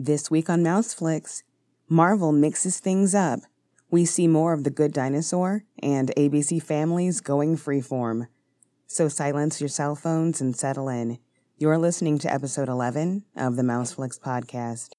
This week on Mouseflix, Marvel mixes things up. We see more of the good dinosaur and ABC families going freeform. So silence your cell phones and settle in. You're listening to episode 11 of the Mouseflix podcast.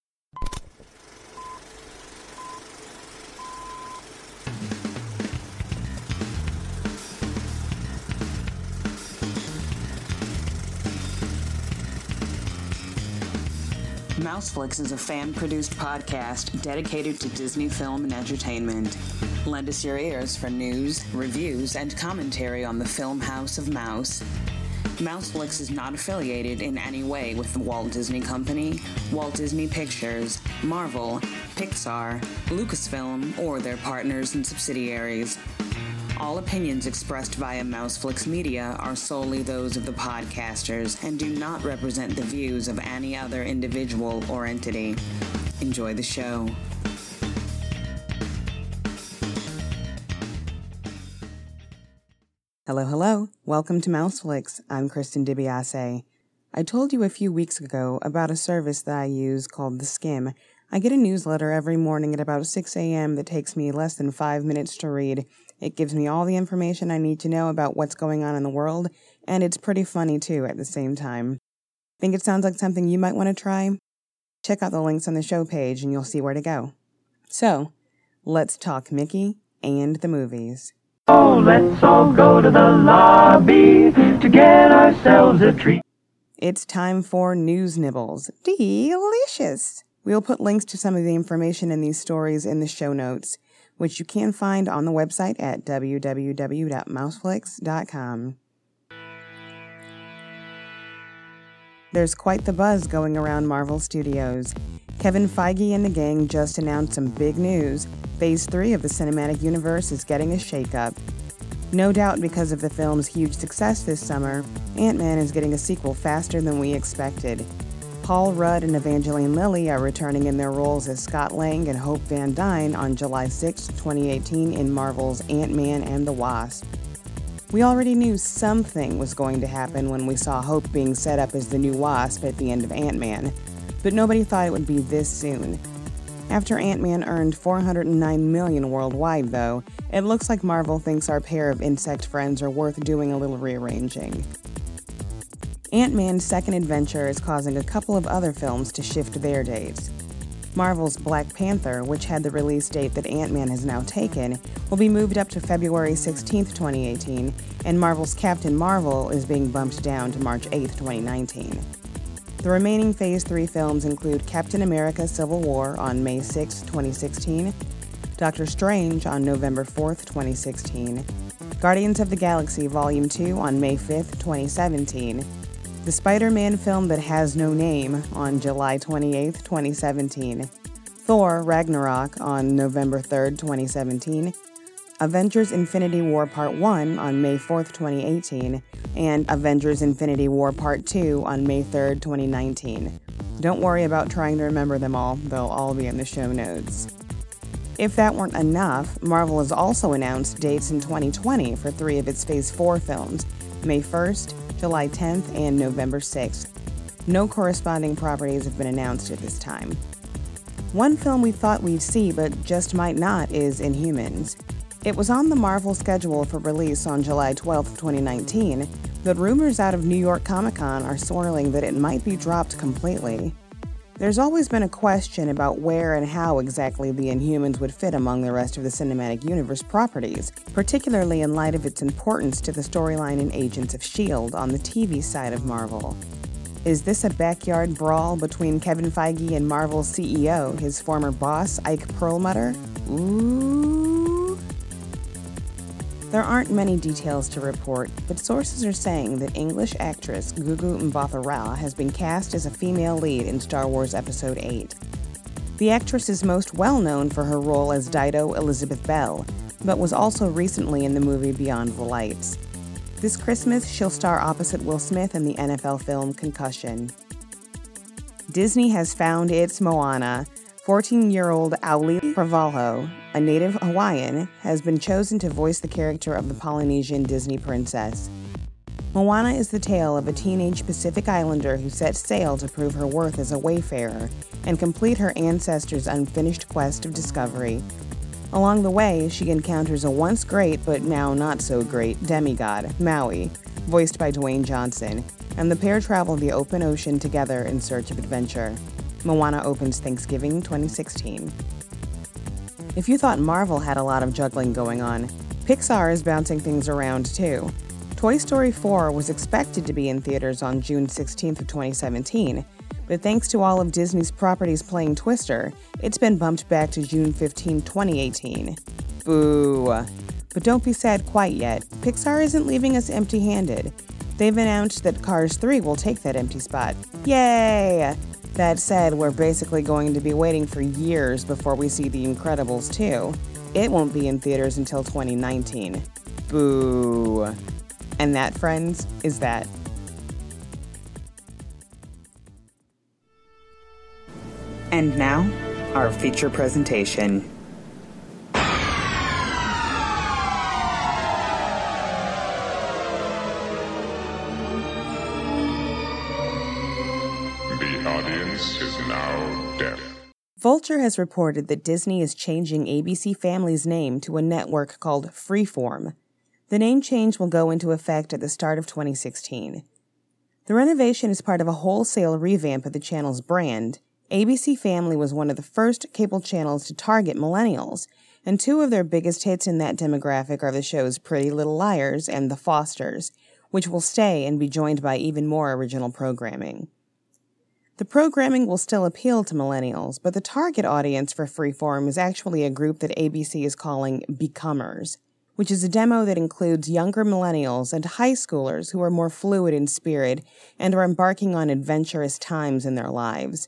Mouseflix is a fan produced podcast dedicated to Disney film and entertainment. Lend us your ears for news, reviews, and commentary on the film House of Mouse. Mouseflix is not affiliated in any way with the Walt Disney Company, Walt Disney Pictures, Marvel, Pixar, Lucasfilm, or their partners and subsidiaries. All opinions expressed via Mouseflix Media are solely those of the podcasters and do not represent the views of any other individual or entity. Enjoy the show. Hello, hello. Welcome to Mouseflix. I'm Kristen DiBiase. I told you a few weeks ago about a service that I use called The Skim. I get a newsletter every morning at about 6 a.m. that takes me less than five minutes to read it gives me all the information I need to know about what's going on in the world, and it's pretty funny too at the same time. Think it sounds like something you might want to try? Check out the links on the show page and you'll see where to go. So, let's talk Mickey and the movies. Oh, let's all go to the lobby to get ourselves a treat. It's time for News Nibbles. Delicious! We'll put links to some of the information in these stories in the show notes which you can find on the website at www.mouseflix.com. There's quite the buzz going around Marvel Studios. Kevin Feige and the gang just announced some big news. Phase 3 of the cinematic universe is getting a shakeup. No doubt because of the film's huge success this summer, Ant Man is getting a sequel faster than we expected. Paul Rudd and Evangeline Lilly are returning in their roles as Scott Lang and Hope Van Dyne on July 6, 2018, in Marvel's Ant Man and the Wasp. We already knew something was going to happen when we saw Hope being set up as the new Wasp at the end of Ant Man, but nobody thought it would be this soon. After Ant Man earned 409 million worldwide, though, it looks like Marvel thinks our pair of insect friends are worth doing a little rearranging. Ant Man's second adventure is causing a couple of other films to shift their dates. Marvel's Black Panther, which had the release date that Ant Man has now taken, will be moved up to February 16, 2018, and Marvel's Captain Marvel is being bumped down to March 8, 2019. The remaining Phase 3 films include Captain America Civil War on May 6, 2016, Doctor Strange on November 4, 2016, Guardians of the Galaxy Volume 2 on May 5, 2017, the Spider Man film that has no name on July 28, 2017, Thor Ragnarok on November 3, 2017, Avengers Infinity War Part 1 on May 4, 2018, and Avengers Infinity War Part 2 on May 3, 2019. Don't worry about trying to remember them all, they'll all be in the show notes. If that weren't enough, Marvel has also announced dates in 2020 for three of its Phase 4 films. May 1st, July 10th, and November 6th. No corresponding properties have been announced at this time. One film we thought we'd see but just might not is Inhumans. It was on the Marvel schedule for release on July 12, 2019, but rumors out of New York Comic Con are swirling that it might be dropped completely. There's always been a question about where and how exactly the Inhumans would fit among the rest of the cinematic universe properties, particularly in light of its importance to the storyline in Agents of S.H.I.E.L.D. on the TV side of Marvel. Is this a backyard brawl between Kevin Feige and Marvel's CEO, his former boss, Ike Perlmutter? Ooh. There aren't many details to report, but sources are saying that English actress Gugu Mbatha-Raw has been cast as a female lead in Star Wars Episode 8. The actress is most well known for her role as Dido Elizabeth Belle, but was also recently in the movie Beyond the Lights. This Christmas, she'll star opposite Will Smith in the NFL film Concussion. Disney has found its Moana, 14 year old Auli'i Cravalho, a native Hawaiian, has been chosen to voice the character of the Polynesian Disney princess. Moana is the tale of a teenage Pacific Islander who sets sail to prove her worth as a wayfarer and complete her ancestors' unfinished quest of discovery. Along the way, she encounters a once great but now not so great demigod, Maui, voiced by Dwayne Johnson, and the pair travel the open ocean together in search of adventure. Moana opens Thanksgiving 2016. If you thought Marvel had a lot of juggling going on, Pixar is bouncing things around too. Toy Story 4 was expected to be in theaters on June 16th of 2017, but thanks to all of Disney's properties playing Twister, it's been bumped back to June 15, 2018. Boo. But don't be sad quite yet. Pixar isn't leaving us empty-handed. They've announced that Cars 3 will take that empty spot. Yay! That said, we're basically going to be waiting for years before we see The Incredibles 2. It won't be in theaters until 2019. Boo. And that, friends, is that. And now, our feature presentation. Audience is now deaf. Vulture has reported that Disney is changing ABC Family's name to a network called Freeform. The name change will go into effect at the start of 2016. The renovation is part of a wholesale revamp of the channel's brand. ABC Family was one of the first cable channels to target millennials, and two of their biggest hits in that demographic are the shows Pretty Little Liars and The Fosters, which will stay and be joined by even more original programming. The programming will still appeal to millennials, but the target audience for Freeform is actually a group that ABC is calling Becomers which is a demo that includes younger millennials and high schoolers who are more fluid in spirit and are embarking on adventurous times in their lives.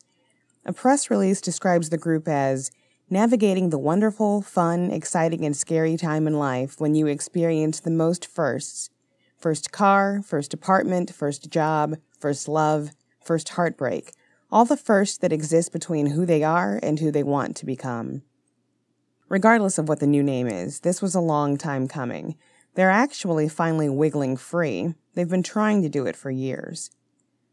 A press release describes the group as navigating the wonderful, fun, exciting, and scary time in life when you experience the most firsts first car, first apartment, first job, first love, first heartbreak, all the firsts that exist between who they are and who they want to become. Regardless of what the new name is, this was a long time coming. They're actually finally wiggling free. They've been trying to do it for years.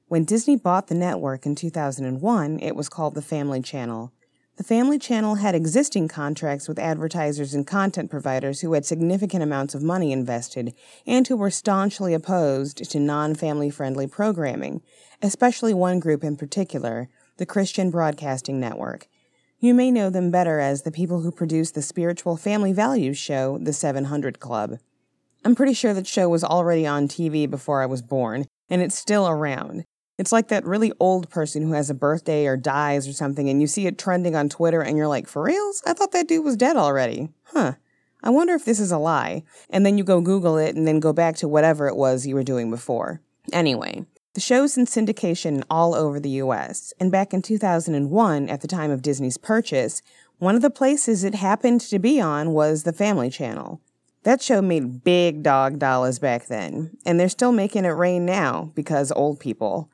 When Disney bought the network in 2001, it was called the Family Channel. The Family Channel had existing contracts with advertisers and content providers who had significant amounts of money invested and who were staunchly opposed to non family friendly programming, especially one group in particular, the Christian Broadcasting Network. You may know them better as the people who produce the spiritual family values show, The 700 Club. I'm pretty sure that show was already on TV before I was born, and it's still around. It's like that really old person who has a birthday or dies or something, and you see it trending on Twitter, and you're like, for reals? I thought that dude was dead already. Huh. I wonder if this is a lie. And then you go Google it and then go back to whatever it was you were doing before. Anyway, the show's in syndication all over the US, and back in 2001, at the time of Disney's purchase, one of the places it happened to be on was the Family Channel. That show made big dog dollars back then, and they're still making it rain now because old people.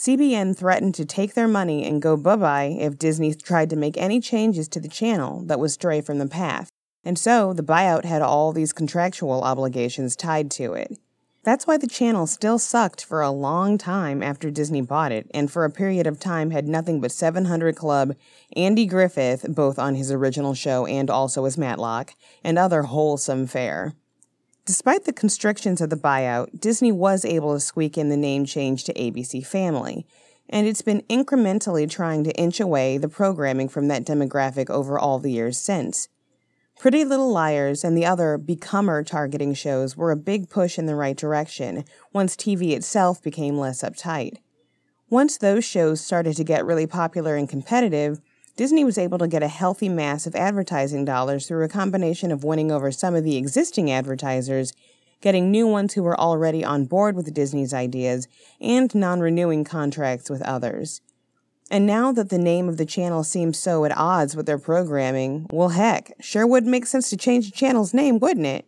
CBN threatened to take their money and go bye bye if Disney tried to make any changes to the channel that would stray from the path, and so the buyout had all these contractual obligations tied to it. That's why the channel still sucked for a long time after Disney bought it, and for a period of time had nothing but 700 Club, Andy Griffith, both on his original show and also as Matlock, and other wholesome fare. Despite the constrictions of the buyout, Disney was able to squeak in the name change to ABC Family, and it's been incrementally trying to inch away the programming from that demographic over all the years since. Pretty Little Liars and the other becomer targeting shows were a big push in the right direction once TV itself became less uptight. Once those shows started to get really popular and competitive, Disney was able to get a healthy mass of advertising dollars through a combination of winning over some of the existing advertisers, getting new ones who were already on board with Disney's ideas, and non renewing contracts with others. And now that the name of the channel seems so at odds with their programming, well, heck, sure would make sense to change the channel's name, wouldn't it?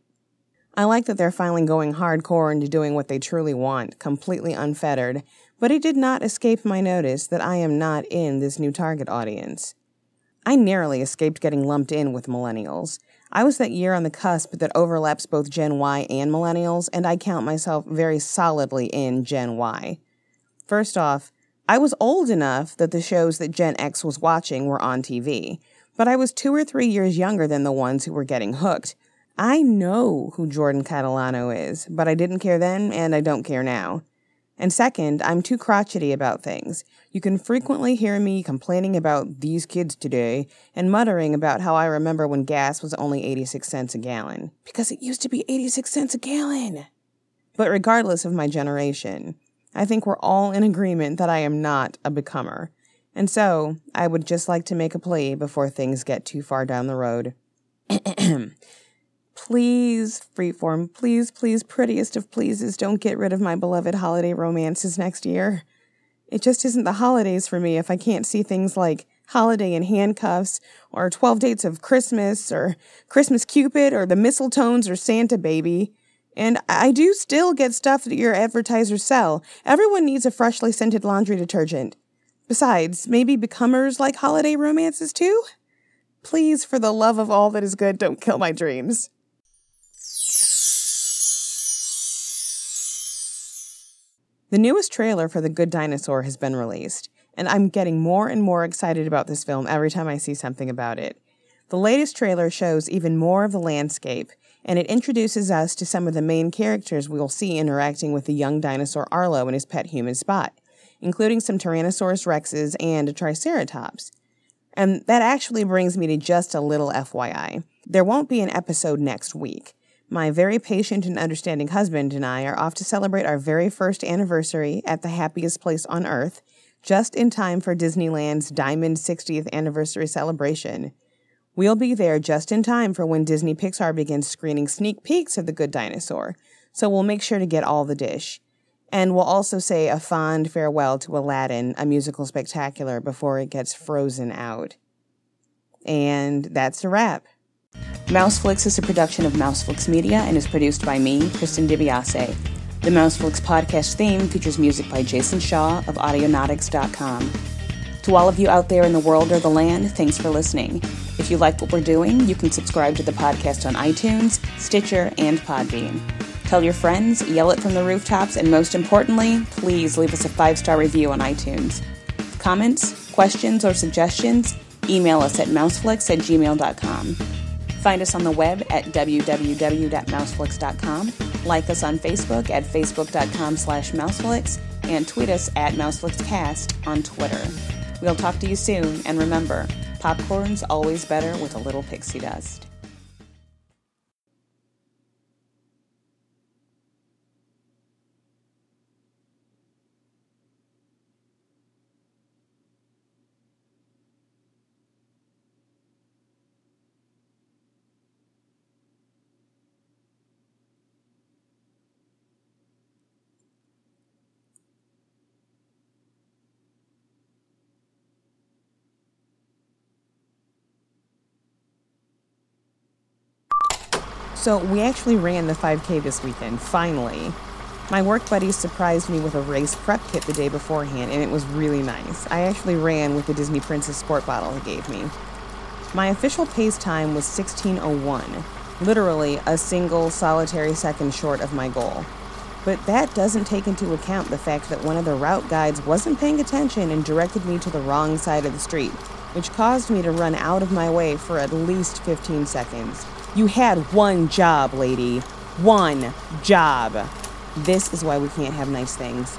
I like that they're finally going hardcore into doing what they truly want, completely unfettered, but it did not escape my notice that I am not in this new target audience. I narrowly escaped getting lumped in with millennials. I was that year on the cusp that overlaps both Gen Y and millennials, and I count myself very solidly in Gen Y. First off, I was old enough that the shows that Gen X was watching were on TV, but I was two or three years younger than the ones who were getting hooked. I know who Jordan Catalano is, but I didn't care then and I don't care now. And second, I'm too crotchety about things. You can frequently hear me complaining about these kids today and muttering about how I remember when gas was only 86 cents a gallon. Because it used to be 86 cents a gallon. But regardless of my generation, I think we're all in agreement that I am not a becomer. And so, I would just like to make a plea before things get too far down the road. Please, Freeform, please, please, prettiest of pleases, don't get rid of my beloved holiday romances next year. It just isn't the holidays for me if I can't see things like Holiday in Handcuffs, or 12 Dates of Christmas, or Christmas Cupid, or The Mistletones, or Santa Baby. And I do still get stuff that your advertisers sell. Everyone needs a freshly scented laundry detergent. Besides, maybe becomers like holiday romances too? Please, for the love of all that is good, don't kill my dreams. The newest trailer for The Good Dinosaur has been released, and I'm getting more and more excited about this film every time I see something about it. The latest trailer shows even more of the landscape, and it introduces us to some of the main characters we'll see interacting with the young dinosaur Arlo and his pet human Spot, including some Tyrannosaurus rexes and a Triceratops. And that actually brings me to just a little FYI. There won't be an episode next week. My very patient and understanding husband and I are off to celebrate our very first anniversary at the happiest place on earth, just in time for Disneyland's Diamond 60th anniversary celebration. We'll be there just in time for when Disney Pixar begins screening sneak peeks of The Good Dinosaur, so we'll make sure to get all the dish. And we'll also say a fond farewell to Aladdin, a musical spectacular, before it gets frozen out. And that's a wrap. Mouseflix is a production of Mouseflix Media and is produced by me, Kristen DiBiase. The Mouseflix podcast theme features music by Jason Shaw of Audionautix.com. To all of you out there in the world or the land, thanks for listening. If you like what we're doing, you can subscribe to the podcast on iTunes, Stitcher, and Podbean. Tell your friends, yell it from the rooftops, and most importantly, please leave us a five star review on iTunes. Comments, questions, or suggestions, email us at mouseflix at gmail.com. Find us on the web at www.mouseflix.com. Like us on Facebook at facebook.com slash mouseflix and tweet us at mouseflixcast on Twitter. We'll talk to you soon, and remember, popcorn's always better with a little pixie dust. So we actually ran the 5K this weekend, finally. My work buddies surprised me with a race prep kit the day beforehand, and it was really nice. I actually ran with the Disney Princess Sport bottle he gave me. My official pace time was 1601, literally a single solitary second short of my goal. But that doesn't take into account the fact that one of the route guides wasn't paying attention and directed me to the wrong side of the street, which caused me to run out of my way for at least 15 seconds. You had one job, lady. One job. This is why we can't have nice things.